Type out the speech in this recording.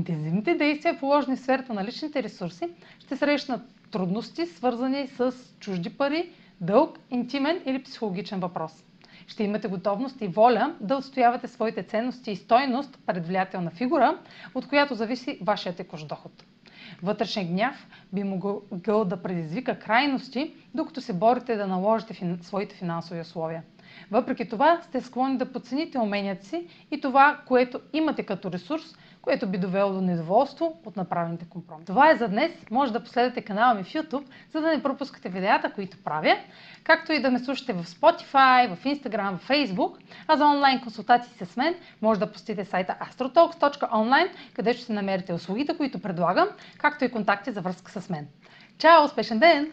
Интензивните действия, положени в сферата на личните ресурси, ще срещнат трудности, свързани с чужди пари, дълг, интимен или психологичен въпрос. Ще имате готовност и воля да отстоявате своите ценности и стойност пред влиятелна фигура, от която зависи вашия текущ доход. Вътрешен гняв би могъл да предизвика крайности, докато се борите да наложите фин... своите финансови условия. Въпреки това сте склонни да подцените уменията си и това, което имате като ресурс, което би довело до недоволство от направените компромиси. Това е за днес. Може да последвате канала ми в YouTube, за да не пропускате видеята, които правя, както и да ме слушате в Spotify, в Instagram, в Facebook. А за онлайн консултации с мен може да посетите сайта astrotalks.online, където ще намерите услугите, които предлагам, както и контакти за връзка с мен. Чао! Успешен ден!